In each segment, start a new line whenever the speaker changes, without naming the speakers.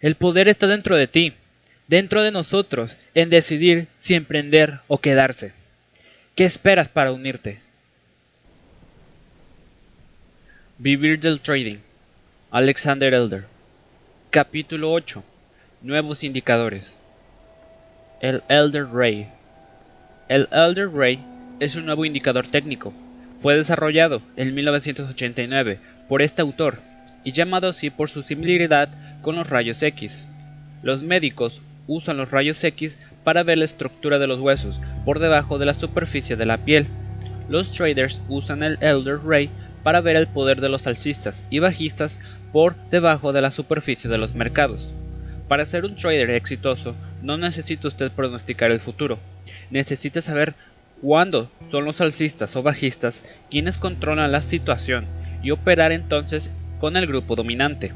El poder está dentro de ti, dentro de nosotros, en decidir si emprender o quedarse. ¿Qué esperas para unirte? Vivir del Trading. Alexander Elder. Capítulo 8. Nuevos indicadores. El Elder Ray. El Elder Ray es un nuevo indicador técnico. Fue desarrollado en 1989 por este autor y llamado así por su similaridad con los rayos X. Los médicos usan los rayos X para ver la estructura de los huesos por debajo de la superficie de la piel. Los traders usan el Elder Ray para ver el poder de los alcistas y bajistas por debajo de la superficie de los mercados. Para ser un trader exitoso, no necesita usted pronosticar el futuro. Necesita saber cuándo son los alcistas o bajistas quienes controlan la situación y operar entonces con el grupo dominante.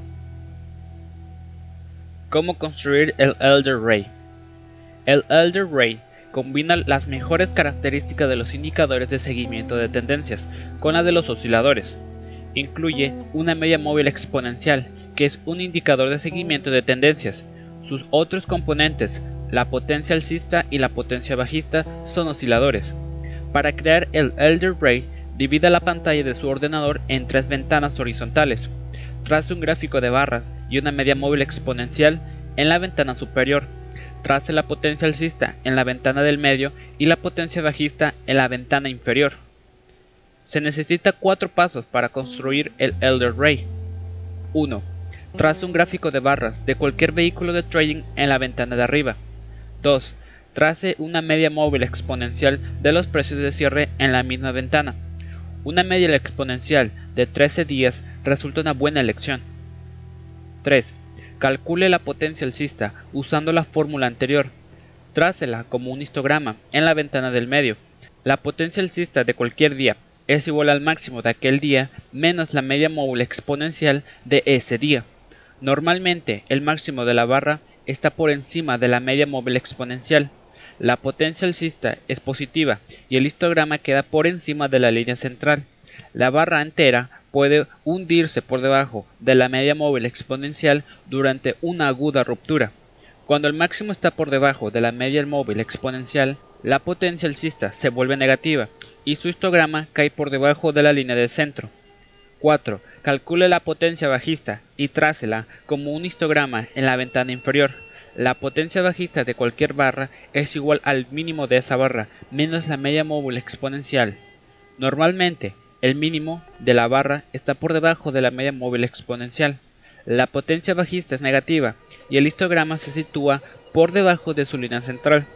Cómo construir el Elder Ray. El Elder Ray combina las mejores características de los indicadores de seguimiento de tendencias con las de los osciladores. Incluye una media móvil exponencial, que es un indicador de seguimiento de tendencias. Sus otros componentes, la potencia alcista y la potencia bajista, son osciladores. Para crear el Elder Ray, divida la pantalla de su ordenador en tres ventanas horizontales. Trace un gráfico de barras y una media móvil exponencial en la ventana superior. Trace la potencia alcista en la ventana del medio y la potencia bajista en la ventana inferior. Se necesita cuatro pasos para construir el Elder Ray. 1. Trace un gráfico de barras de cualquier vehículo de trading en la ventana de arriba. 2. Trace una media móvil exponencial de los precios de cierre en la misma ventana. Una media exponencial de 13 días resulta una buena elección. 3. Calcule la potencia alcista usando la fórmula anterior. Trácela como un histograma en la ventana del medio. La potencia alcista de cualquier día es igual al máximo de aquel día menos la media móvil exponencial de ese día. Normalmente el máximo de la barra está por encima de la media móvil exponencial. La potencia alcista es positiva y el histograma queda por encima de la línea central. La barra entera puede hundirse por debajo de la media móvil exponencial durante una aguda ruptura. Cuando el máximo está por debajo de la media móvil exponencial, la potencia alcista se vuelve negativa y su histograma cae por debajo de la línea de centro. 4. Calcule la potencia bajista y trácela como un histograma en la ventana inferior. La potencia bajista de cualquier barra es igual al mínimo de esa barra menos la media móvil exponencial. Normalmente, el mínimo de la barra está por debajo de la media móvil exponencial. La potencia bajista es negativa y el histograma se sitúa por debajo de su línea central.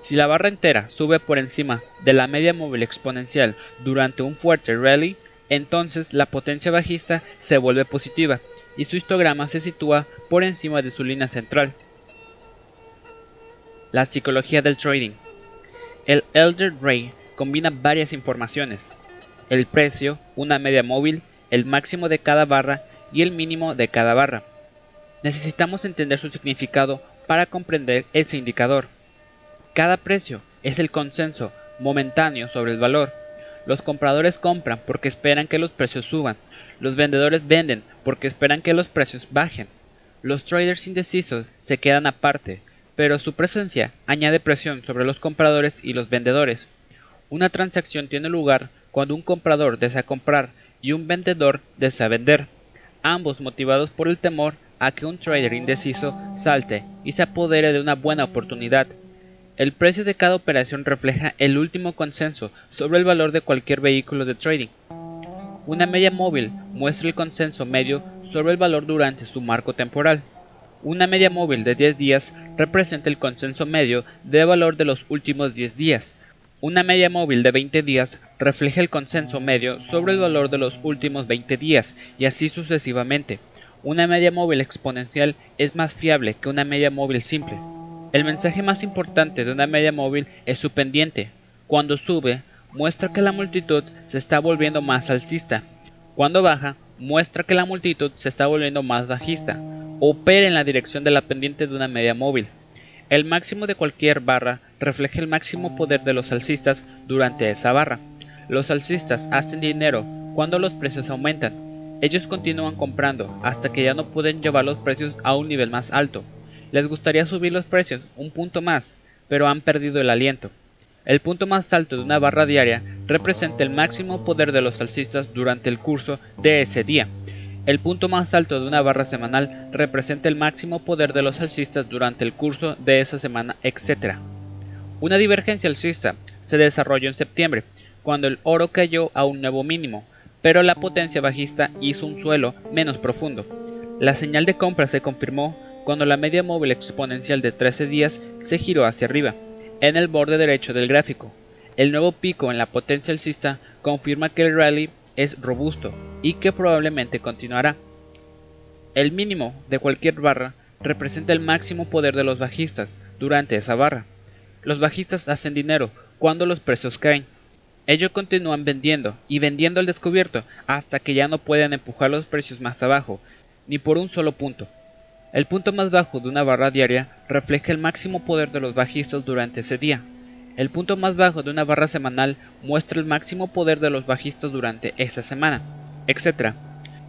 Si la barra entera sube por encima de la media móvil exponencial durante un fuerte rally, entonces la potencia bajista se vuelve positiva y su histograma se sitúa por encima de su línea central. La psicología del trading. El Elder Ray combina varias informaciones, el precio, una media móvil, el máximo de cada barra y el mínimo de cada barra. Necesitamos entender su significado para comprender ese indicador. Cada precio es el consenso momentáneo sobre el valor. Los compradores compran porque esperan que los precios suban. Los vendedores venden porque esperan que los precios bajen. Los traders indecisos se quedan aparte, pero su presencia añade presión sobre los compradores y los vendedores. Una transacción tiene lugar cuando un comprador desea comprar y un vendedor desea vender, ambos motivados por el temor a que un trader indeciso salte y se apodere de una buena oportunidad. El precio de cada operación refleja el último consenso sobre el valor de cualquier vehículo de trading. Una media móvil muestra el consenso medio sobre el valor durante su marco temporal. Una media móvil de 10 días representa el consenso medio de valor de los últimos 10 días, una media móvil de 20 días refleja el consenso medio sobre el valor de los últimos 20 días y así sucesivamente. Una media móvil exponencial es más fiable que una media móvil simple. El mensaje más importante de una media móvil es su pendiente. Cuando sube, muestra que la multitud se está volviendo más alcista. Cuando baja, muestra que la multitud se está volviendo más bajista. Opera en la dirección de la pendiente de una media móvil. El máximo de cualquier barra refleja el máximo poder de los alcistas durante esa barra. Los alcistas hacen dinero cuando los precios aumentan. Ellos continúan comprando hasta que ya no pueden llevar los precios a un nivel más alto. Les gustaría subir los precios un punto más, pero han perdido el aliento. El punto más alto de una barra diaria representa el máximo poder de los alcistas durante el curso de ese día. El punto más alto de una barra semanal representa el máximo poder de los alcistas durante el curso de esa semana, etc. Una divergencia alcista se desarrolló en septiembre, cuando el oro cayó a un nuevo mínimo, pero la potencia bajista hizo un suelo menos profundo. La señal de compra se confirmó cuando la media móvil exponencial de 13 días se giró hacia arriba, en el borde derecho del gráfico. El nuevo pico en la potencia alcista confirma que el rally es robusto y que probablemente continuará. El mínimo de cualquier barra representa el máximo poder de los bajistas durante esa barra. Los bajistas hacen dinero cuando los precios caen. Ellos continúan vendiendo y vendiendo al descubierto hasta que ya no pueden empujar los precios más abajo, ni por un solo punto. El punto más bajo de una barra diaria refleja el máximo poder de los bajistas durante ese día. El punto más bajo de una barra semanal muestra el máximo poder de los bajistas durante esa semana, etc.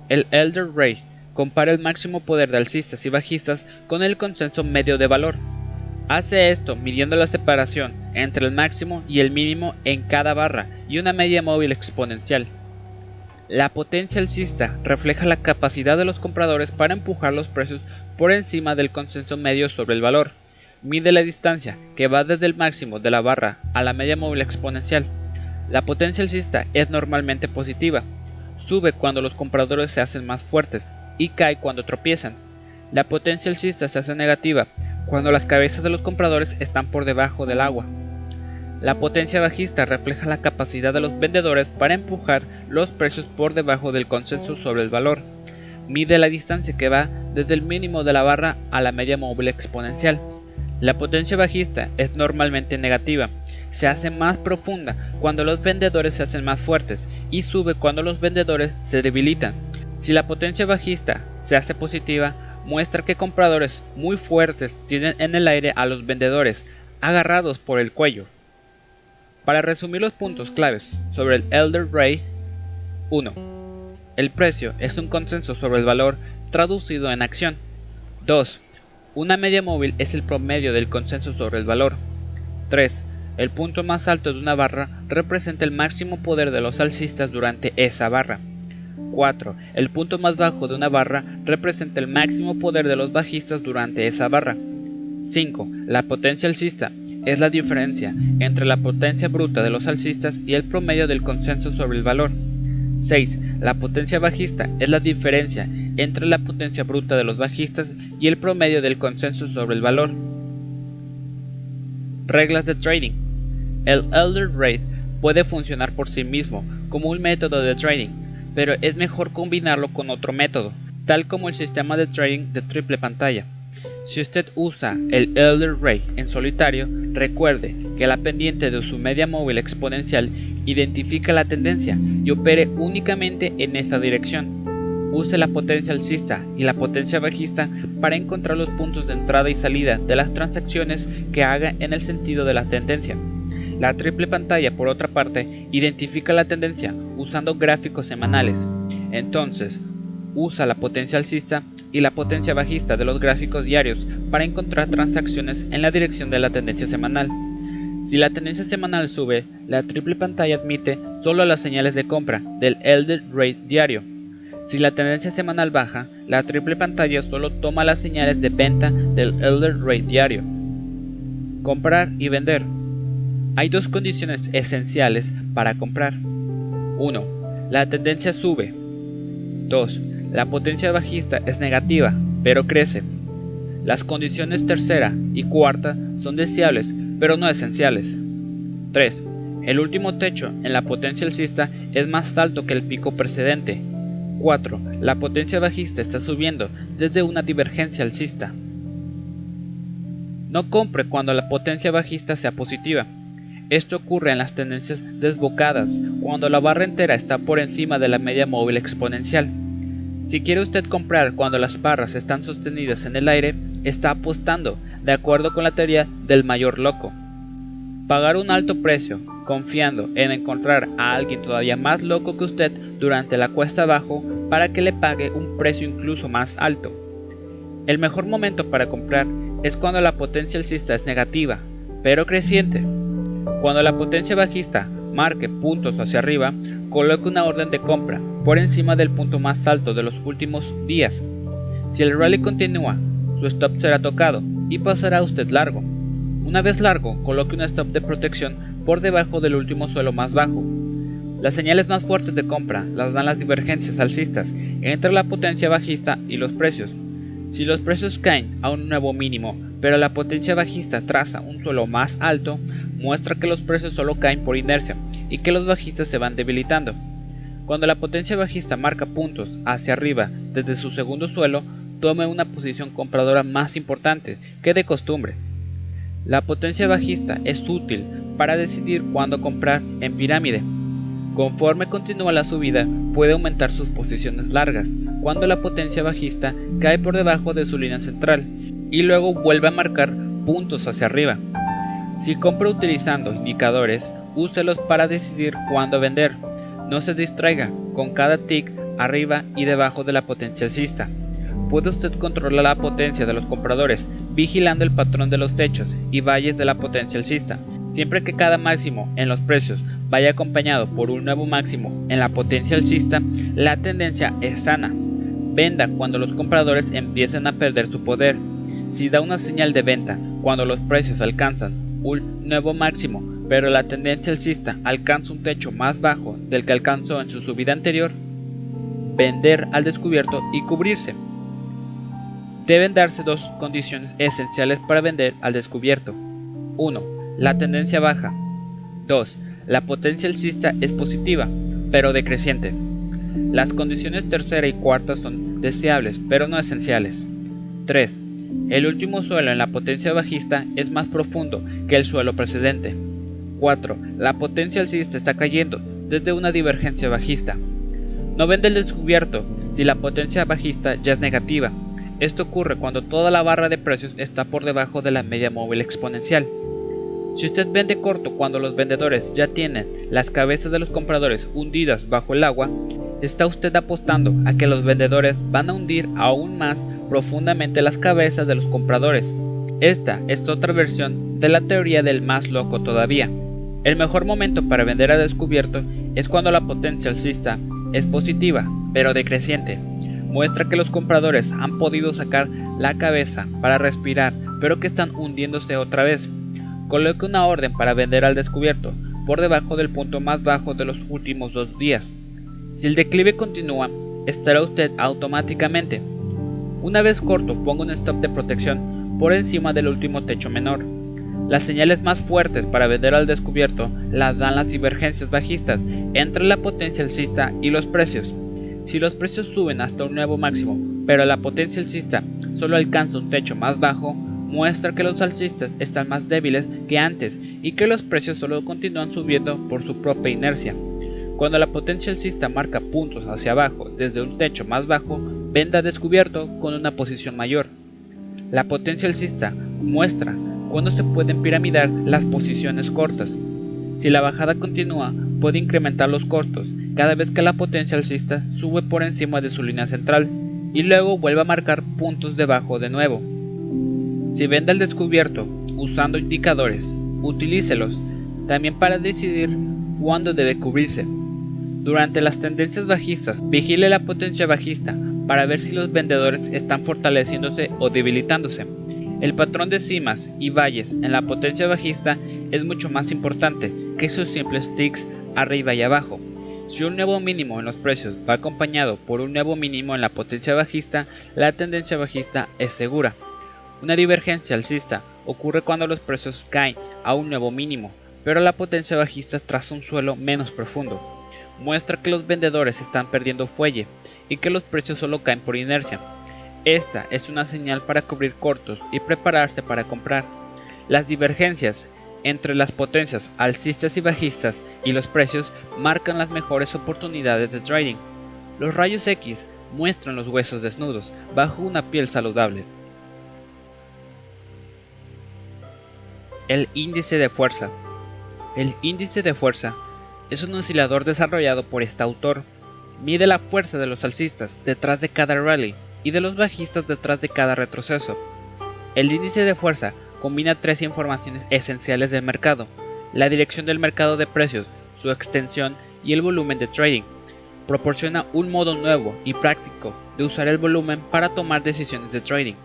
El Elder Ray compara el máximo poder de alcistas y bajistas con el consenso medio de valor. Hace esto midiendo la separación entre el máximo y el mínimo en cada barra y una media móvil exponencial. La potencia alcista refleja la capacidad de los compradores para empujar los precios por encima del consenso medio sobre el valor. Mide la distancia, que va desde el máximo de la barra a la media móvil exponencial. La potencia alcista es normalmente positiva. Sube cuando los compradores se hacen más fuertes y cae cuando tropiezan. La potencia alcista se hace negativa cuando las cabezas de los compradores están por debajo del agua. La potencia bajista refleja la capacidad de los vendedores para empujar los precios por debajo del consenso sobre el valor. Mide la distancia que va desde el mínimo de la barra a la media móvil exponencial. La potencia bajista es normalmente negativa, se hace más profunda cuando los vendedores se hacen más fuertes y sube cuando los vendedores se debilitan. Si la potencia bajista se hace positiva, muestra que compradores muy fuertes tienen en el aire a los vendedores agarrados por el cuello. Para resumir los puntos claves sobre el Elder Ray 1. El precio es un consenso sobre el valor traducido en acción. 2. Una media móvil es el promedio del consenso sobre el valor. 3. El punto más alto de una barra representa el máximo poder de los alcistas durante esa barra. 4. El punto más bajo de una barra representa el máximo poder de los bajistas durante esa barra. 5. La potencia alcista es la diferencia entre la potencia bruta de los alcistas y el promedio del consenso sobre el valor. 6. La potencia bajista es la diferencia entre la potencia bruta de los bajistas y el promedio del consenso sobre el valor. Reglas de trading. El Elder Rate puede funcionar por sí mismo como un método de trading, pero es mejor combinarlo con otro método, tal como el sistema de trading de triple pantalla. Si usted usa el Elder Ray en solitario, recuerde que la pendiente de su media móvil exponencial identifica la tendencia y opere únicamente en esa dirección. Use la potencia alcista y la potencia bajista para encontrar los puntos de entrada y salida de las transacciones que haga en el sentido de la tendencia. La triple pantalla, por otra parte, identifica la tendencia usando gráficos semanales. Entonces, usa la potencia alcista y la potencia bajista de los gráficos diarios para encontrar transacciones en la dirección de la tendencia semanal. Si la tendencia semanal sube, la triple pantalla admite solo las señales de compra del Elder Rate diario. Si la tendencia semanal baja, la triple pantalla solo toma las señales de venta del Elder Rate diario. Comprar y vender. Hay dos condiciones esenciales para comprar. 1. La tendencia sube. 2. La potencia bajista es negativa, pero crece. Las condiciones tercera y cuarta son deseables, pero no esenciales. 3. El último techo en la potencia alcista es más alto que el pico precedente. 4. La potencia bajista está subiendo desde una divergencia alcista. No compre cuando la potencia bajista sea positiva. Esto ocurre en las tendencias desbocadas, cuando la barra entera está por encima de la media móvil exponencial. Si quiere usted comprar cuando las barras están sostenidas en el aire, está apostando, de acuerdo con la teoría del mayor loco. Pagar un alto precio, confiando en encontrar a alguien todavía más loco que usted, durante la cuesta abajo para que le pague un precio incluso más alto. El mejor momento para comprar es cuando la potencia alcista es negativa, pero creciente. Cuando la potencia bajista marque puntos hacia arriba, coloque una orden de compra por encima del punto más alto de los últimos días. Si el rally continúa, su stop será tocado y pasará usted largo. Una vez largo, coloque un stop de protección por debajo del último suelo más bajo. Las señales más fuertes de compra las dan las divergencias alcistas entre la potencia bajista y los precios. Si los precios caen a un nuevo mínimo, pero la potencia bajista traza un suelo más alto, muestra que los precios solo caen por inercia y que los bajistas se van debilitando. Cuando la potencia bajista marca puntos hacia arriba desde su segundo suelo, tome una posición compradora más importante que de costumbre. La potencia bajista es útil para decidir cuándo comprar en pirámide. Conforme continúa la subida, puede aumentar sus posiciones largas cuando la potencia bajista cae por debajo de su línea central y luego vuelve a marcar puntos hacia arriba. Si compra utilizando indicadores, úselos para decidir cuándo vender. No se distraiga con cada tick arriba y debajo de la potencia alcista. Puede usted controlar la potencia de los compradores vigilando el patrón de los techos y valles de la potencia alcista. Siempre que cada máximo en los precios vaya acompañado por un nuevo máximo en la potencia alcista, la tendencia es sana. Venda cuando los compradores empiecen a perder su poder. Si da una señal de venta cuando los precios alcanzan un nuevo máximo, pero la tendencia alcista alcanza un techo más bajo del que alcanzó en su subida anterior, vender al descubierto y cubrirse. Deben darse dos condiciones esenciales para vender al descubierto. 1. La tendencia baja. 2 la potencia alcista es positiva, pero decreciente. Las condiciones tercera y cuarta son deseables, pero no esenciales. 3. El último suelo en la potencia bajista es más profundo que el suelo precedente. 4. La potencia alcista está cayendo desde una divergencia bajista. No vende el descubierto si la potencia bajista ya es negativa. Esto ocurre cuando toda la barra de precios está por debajo de la media móvil exponencial. Si usted vende corto cuando los vendedores ya tienen las cabezas de los compradores hundidas bajo el agua, está usted apostando a que los vendedores van a hundir aún más profundamente las cabezas de los compradores. Esta es otra versión de la teoría del más loco todavía. El mejor momento para vender a descubierto es cuando la potencia alcista es positiva, pero decreciente. Muestra que los compradores han podido sacar la cabeza para respirar, pero que están hundiéndose otra vez. Coloque una orden para vender al descubierto, por debajo del punto más bajo de los últimos dos días. Si el declive continúa, estará usted automáticamente. Una vez corto, ponga un stop de protección por encima del último techo menor. Las señales más fuertes para vender al descubierto las dan las divergencias bajistas entre la potencia alcista y los precios. Si los precios suben hasta un nuevo máximo, pero la potencia alcista solo alcanza un techo más bajo, muestra que los alcistas están más débiles que antes y que los precios solo continúan subiendo por su propia inercia. Cuando la potencia alcista marca puntos hacia abajo desde un techo más bajo, venda descubierto con una posición mayor. La potencia alcista muestra cuando se pueden piramidar las posiciones cortas. Si la bajada continúa, puede incrementar los cortos cada vez que la potencia alcista sube por encima de su línea central y luego vuelve a marcar puntos debajo de nuevo. Si vende al descubierto usando indicadores, utilícelos también para decidir cuándo debe cubrirse. Durante las tendencias bajistas, vigile la potencia bajista para ver si los vendedores están fortaleciéndose o debilitándose. El patrón de cimas y valles en la potencia bajista es mucho más importante que esos simples ticks arriba y abajo. Si un nuevo mínimo en los precios va acompañado por un nuevo mínimo en la potencia bajista, la tendencia bajista es segura. Una divergencia alcista ocurre cuando los precios caen a un nuevo mínimo, pero la potencia bajista traza un suelo menos profundo. Muestra que los vendedores están perdiendo fuelle y que los precios solo caen por inercia. Esta es una señal para cubrir cortos y prepararse para comprar. Las divergencias entre las potencias alcistas y bajistas y los precios marcan las mejores oportunidades de trading. Los rayos X muestran los huesos desnudos bajo una piel saludable. El índice de fuerza. El índice de fuerza es un oscilador desarrollado por este autor. Mide la fuerza de los alcistas detrás de cada rally y de los bajistas detrás de cada retroceso. El índice de fuerza combina tres informaciones esenciales del mercado, la dirección del mercado de precios, su extensión y el volumen de trading. Proporciona un modo nuevo y práctico de usar el volumen para tomar decisiones de trading.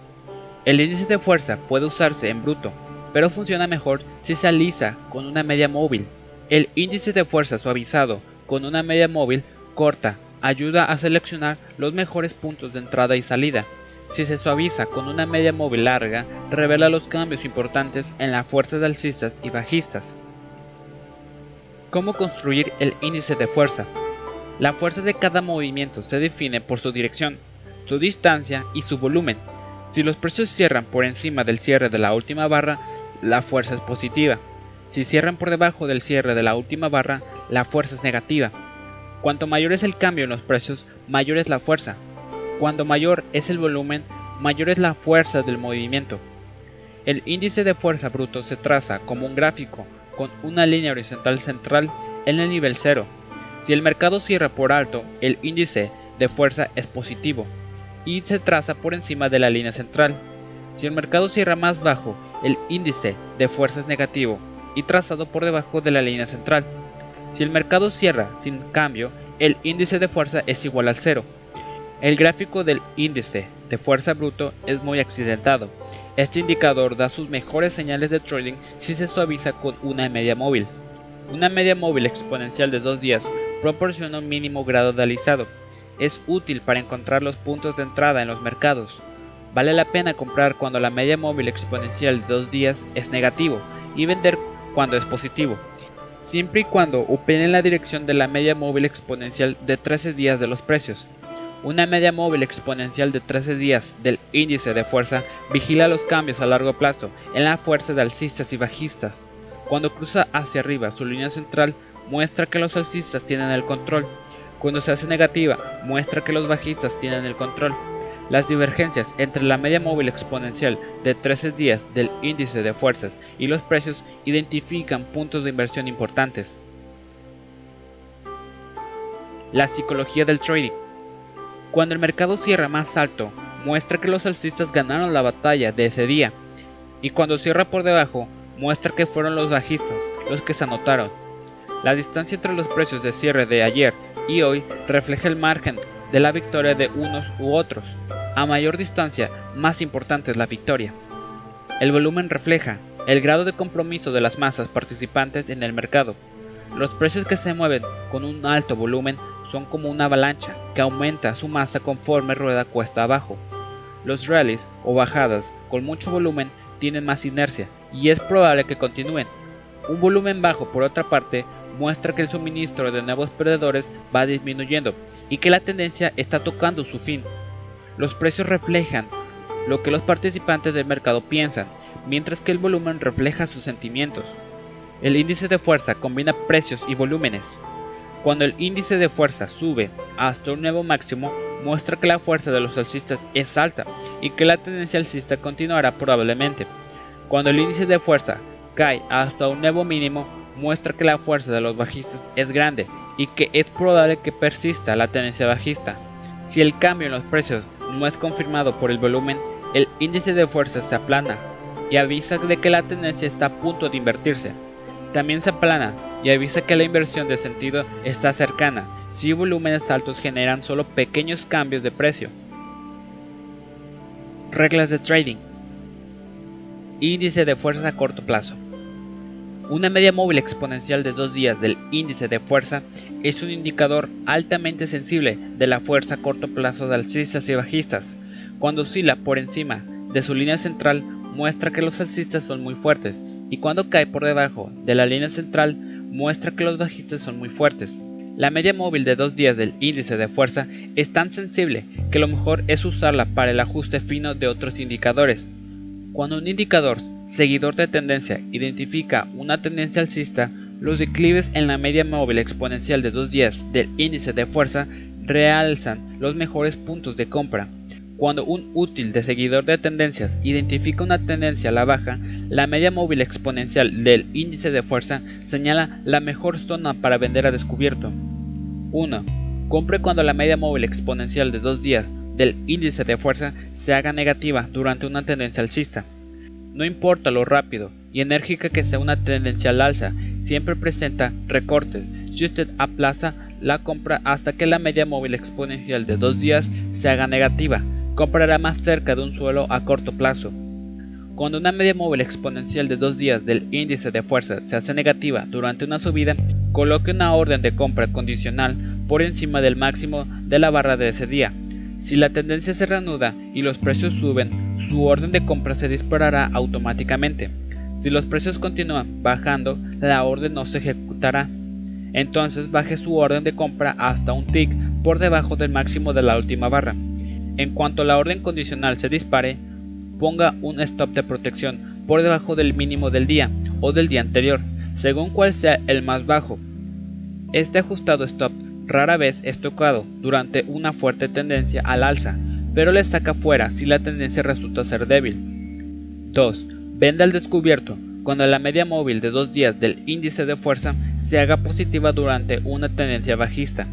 El índice de fuerza puede usarse en bruto, pero funciona mejor si se alisa con una media móvil. El índice de fuerza suavizado con una media móvil corta ayuda a seleccionar los mejores puntos de entrada y salida. Si se suaviza con una media móvil larga, revela los cambios importantes en la fuerza de alcistas y bajistas. ¿Cómo construir el índice de fuerza? La fuerza de cada movimiento se define por su dirección, su distancia y su volumen. Si los precios cierran por encima del cierre de la última barra, la fuerza es positiva. Si cierran por debajo del cierre de la última barra, la fuerza es negativa. Cuanto mayor es el cambio en los precios, mayor es la fuerza. Cuando mayor es el volumen, mayor es la fuerza del movimiento. El índice de fuerza bruto se traza como un gráfico con una línea horizontal central en el nivel 0. Si el mercado cierra por alto, el índice de fuerza es positivo y se traza por encima de la línea central. Si el mercado cierra más bajo, el índice de fuerza es negativo y trazado por debajo de la línea central. Si el mercado cierra sin cambio, el índice de fuerza es igual al cero. El gráfico del índice de fuerza bruto es muy accidentado este indicador da sus mejores señales de trading si se suaviza con una media móvil. Una media móvil exponencial de dos días proporciona un mínimo grado de alisado. Es útil para encontrar los puntos de entrada en los mercados. Vale la pena comprar cuando la media móvil exponencial de dos días es negativo y vender cuando es positivo, siempre y cuando opere en la dirección de la media móvil exponencial de 13 días de los precios. Una media móvil exponencial de 13 días del índice de fuerza vigila los cambios a largo plazo en la fuerza de alcistas y bajistas. Cuando cruza hacia arriba su línea central, muestra que los alcistas tienen el control. Cuando se hace negativa, muestra que los bajistas tienen el control. Las divergencias entre la media móvil exponencial de 13 días del índice de fuerzas y los precios identifican puntos de inversión importantes. La psicología del trading cuando el mercado cierra más alto, muestra que los alcistas ganaron la batalla de ese día, y cuando cierra por debajo, muestra que fueron los bajistas los que se anotaron. La distancia entre los precios de cierre de ayer y hoy refleja el margen de la victoria de unos u otros. A mayor distancia, más importante es la victoria. El volumen refleja el grado de compromiso de las masas participantes en el mercado. Los precios que se mueven con un alto volumen son como una avalancha que aumenta su masa conforme rueda cuesta abajo. Los rallies o bajadas con mucho volumen tienen más inercia y es probable que continúen. Un volumen bajo, por otra parte, muestra que el suministro de nuevos perdedores va disminuyendo y que la tendencia está tocando su fin. Los precios reflejan lo que los participantes del mercado piensan, mientras que el volumen refleja sus sentimientos. El índice de fuerza combina precios y volúmenes. Cuando el índice de fuerza sube hasta un nuevo máximo, muestra que la fuerza de los alcistas es alta y que la tendencia alcista continuará probablemente. Cuando el índice de fuerza cae hasta un nuevo mínimo, muestra que la fuerza de los bajistas es grande y que es probable que persista la tendencia bajista. Si el cambio en los precios no es confirmado por el volumen, el índice de fuerza se aplana y avisa de que la tendencia está a punto de invertirse. También se aplana y avisa que la inversión de sentido está cercana si volúmenes altos generan solo pequeños cambios de precio. Reglas de trading. Índice de fuerza a corto plazo. Una media móvil exponencial de dos días del índice de fuerza es un indicador altamente sensible de la fuerza a corto plazo de alcistas y bajistas. Cuando oscila por encima de su línea central, muestra que los alcistas son muy fuertes y cuando cae por debajo de la línea central muestra que los bajistas son muy fuertes. La media móvil de dos días del índice de fuerza es tan sensible que lo mejor es usarla para el ajuste fino de otros indicadores. Cuando un indicador seguidor de tendencia identifica una tendencia alcista, los declives en la media móvil exponencial de dos días del índice de fuerza realzan los mejores puntos de compra. Cuando un útil de seguidor de tendencias identifica una tendencia a la baja, la media móvil exponencial del índice de fuerza señala la mejor zona para vender a descubierto. 1. Compre cuando la media móvil exponencial de dos días del índice de fuerza se haga negativa durante una tendencia alcista. No importa lo rápido y enérgica que sea una tendencia al alza, siempre presenta recortes si usted aplaza la compra hasta que la media móvil exponencial de dos días se haga negativa. Comprará más cerca de un suelo a corto plazo. Cuando una media móvil exponencial de dos días del índice de fuerza se hace negativa durante una subida, coloque una orden de compra condicional por encima del máximo de la barra de ese día. Si la tendencia se reanuda y los precios suben, su orden de compra se disparará automáticamente. Si los precios continúan bajando, la orden no se ejecutará. Entonces baje su orden de compra hasta un tick por debajo del máximo de la última barra. En cuanto la orden condicional se dispare, ponga un stop de protección por debajo del mínimo del día o del día anterior, según cual sea el más bajo. Este ajustado stop rara vez es tocado durante una fuerte tendencia al alza, pero le saca fuera si la tendencia resulta ser débil. 2. Vende al descubierto cuando la media móvil de dos días del índice de fuerza se haga positiva durante una tendencia bajista.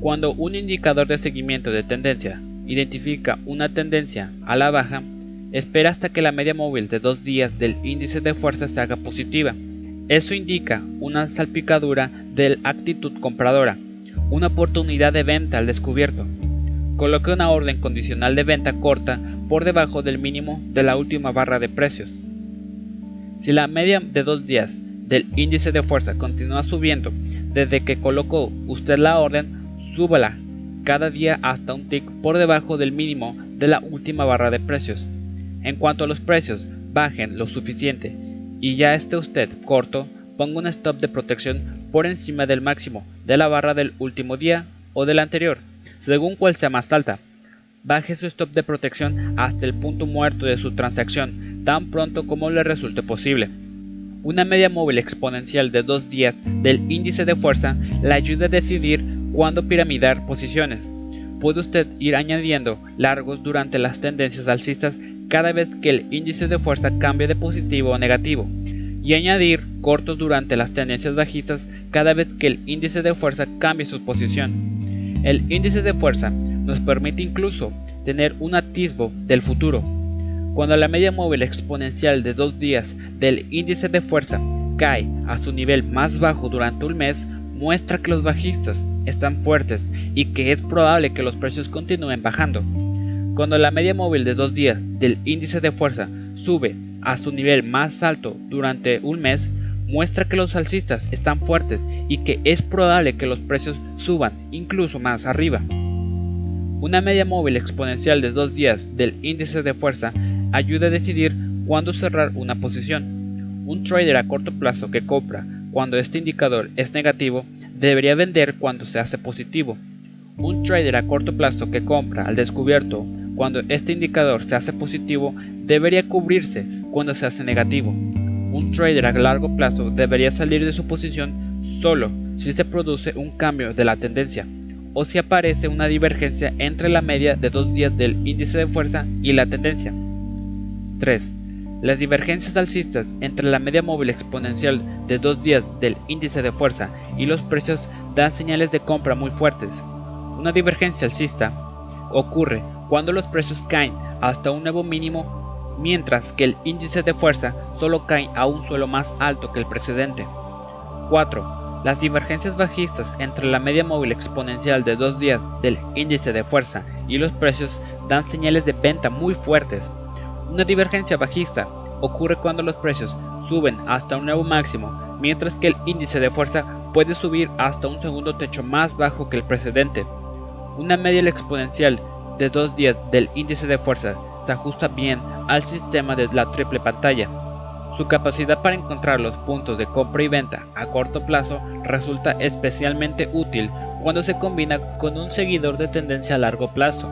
Cuando un indicador de seguimiento de tendencia identifica una tendencia a la baja, espera hasta que la media móvil de dos días del índice de fuerza se haga positiva. Eso indica una salpicadura de actitud compradora, una oportunidad de venta al descubierto. Coloque una orden condicional de venta corta por debajo del mínimo de la última barra de precios. Si la media de dos días del índice de fuerza continúa subiendo desde que colocó usted la orden, súbala cada día hasta un tick por debajo del mínimo de la última barra de precios. En cuanto a los precios bajen lo suficiente y ya esté usted corto, ponga un stop de protección por encima del máximo de la barra del último día o del anterior, según cual sea más alta. Baje su stop de protección hasta el punto muerto de su transacción tan pronto como le resulte posible. Una media móvil exponencial de dos días del índice de fuerza le ayuda a decidir cuándo piramidar posiciones. Puede usted ir añadiendo largos durante las tendencias alcistas cada vez que el índice de fuerza cambie de positivo o negativo, y añadir cortos durante las tendencias bajistas cada vez que el índice de fuerza cambie su posición. El índice de fuerza nos permite incluso tener un atisbo del futuro. Cuando la media móvil exponencial de dos días del índice de fuerza cae a su nivel más bajo durante un mes, muestra que los bajistas están fuertes y que es probable que los precios continúen bajando. Cuando la media móvil de dos días del índice de fuerza sube a su nivel más alto durante un mes, muestra que los alcistas están fuertes y que es probable que los precios suban incluso más arriba. Una media móvil exponencial de dos días del índice de fuerza ayuda a decidir cuándo cerrar una posición. Un trader a corto plazo que compra cuando este indicador es negativo debería vender cuando se hace positivo. Un trader a corto plazo que compra al descubierto cuando este indicador se hace positivo debería cubrirse cuando se hace negativo. Un trader a largo plazo debería salir de su posición solo si se produce un cambio de la tendencia o si aparece una divergencia entre la media de dos días del índice de fuerza y la tendencia. 3. Las divergencias alcistas entre la media móvil exponencial de dos días del índice de fuerza y los precios dan señales de compra muy fuertes. Una divergencia alcista ocurre cuando los precios caen hasta un nuevo mínimo mientras que el índice de fuerza solo cae a un suelo más alto que el precedente. 4. Las divergencias bajistas entre la media móvil exponencial de dos días del índice de fuerza y los precios dan señales de venta muy fuertes. Una divergencia bajista ocurre cuando los precios suben hasta un nuevo máximo, mientras que el índice de fuerza puede subir hasta un segundo techo más bajo que el precedente. Una media exponencial de dos días del índice de fuerza se ajusta bien al sistema de la triple pantalla. Su capacidad para encontrar los puntos de compra y venta a corto plazo resulta especialmente útil cuando se combina con un seguidor de tendencia a largo plazo.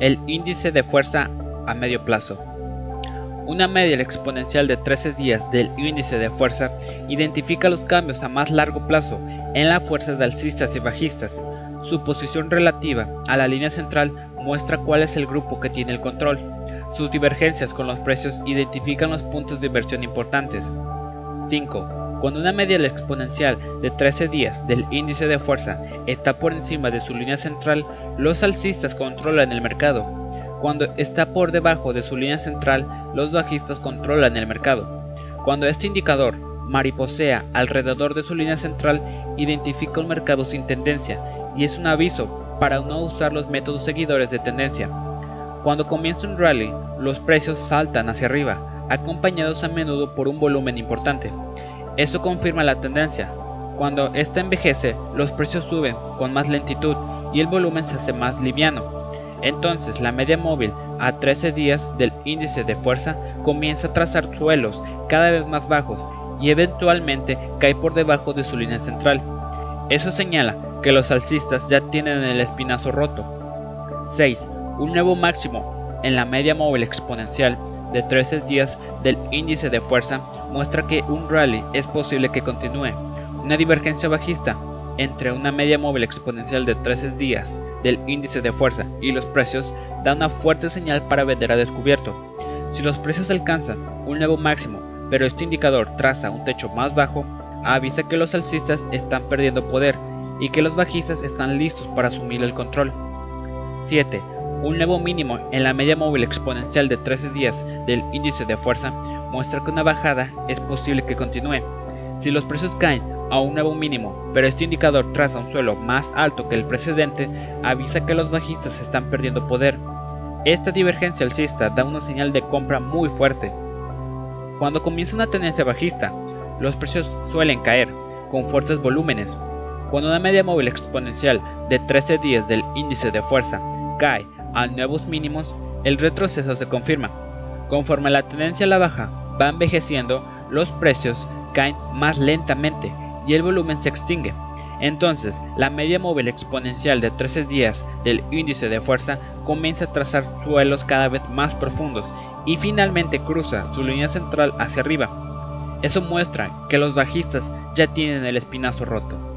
El índice de fuerza a medio plazo. Una media exponencial de 13 días del índice de fuerza identifica los cambios a más largo plazo en la fuerza de alcistas y bajistas. Su posición relativa a la línea central muestra cuál es el grupo que tiene el control. Sus divergencias con los precios identifican los puntos de inversión importantes. 5. Cuando una media exponencial de 13 días del índice de fuerza está por encima de su línea central, los alcistas controlan el mercado. Cuando está por debajo de su línea central, los bajistas controlan el mercado. Cuando este indicador mariposea alrededor de su línea central, identifica un mercado sin tendencia y es un aviso para no usar los métodos seguidores de tendencia. Cuando comienza un rally, los precios saltan hacia arriba, acompañados a menudo por un volumen importante. Eso confirma la tendencia. Cuando ésta envejece, los precios suben con más lentitud y el volumen se hace más liviano. Entonces la media móvil a 13 días del índice de fuerza comienza a trazar suelos cada vez más bajos y eventualmente cae por debajo de su línea central. Eso señala que los alcistas ya tienen el espinazo roto. 6. Un nuevo máximo en la media móvil exponencial de 13 días del índice de fuerza muestra que un rally es posible que continúe. Una divergencia bajista entre una media móvil exponencial de 13 días del índice de fuerza y los precios da una fuerte señal para vender a descubierto. Si los precios alcanzan un nuevo máximo pero este indicador traza un techo más bajo, avisa que los alcistas están perdiendo poder y que los bajistas están listos para asumir el control. 7. Un nuevo mínimo en la media móvil exponencial de 13 días del índice de fuerza muestra que una bajada es posible que continúe. Si los precios caen a un nuevo mínimo, pero este indicador traza un suelo más alto que el precedente, avisa que los bajistas están perdiendo poder. Esta divergencia alcista da una señal de compra muy fuerte, cuando comienza una tendencia bajista, los precios suelen caer, con fuertes volúmenes. Cuando una media móvil exponencial de 13 días del índice de fuerza cae a nuevos mínimos, el retroceso se confirma. Conforme la tendencia a la baja va envejeciendo, los precios caen más lentamente y el volumen se extingue. Entonces, la media móvil exponencial de 13 días del índice de fuerza comienza a trazar suelos cada vez más profundos y finalmente cruza su línea central hacia arriba. Eso muestra que los bajistas ya tienen el espinazo roto.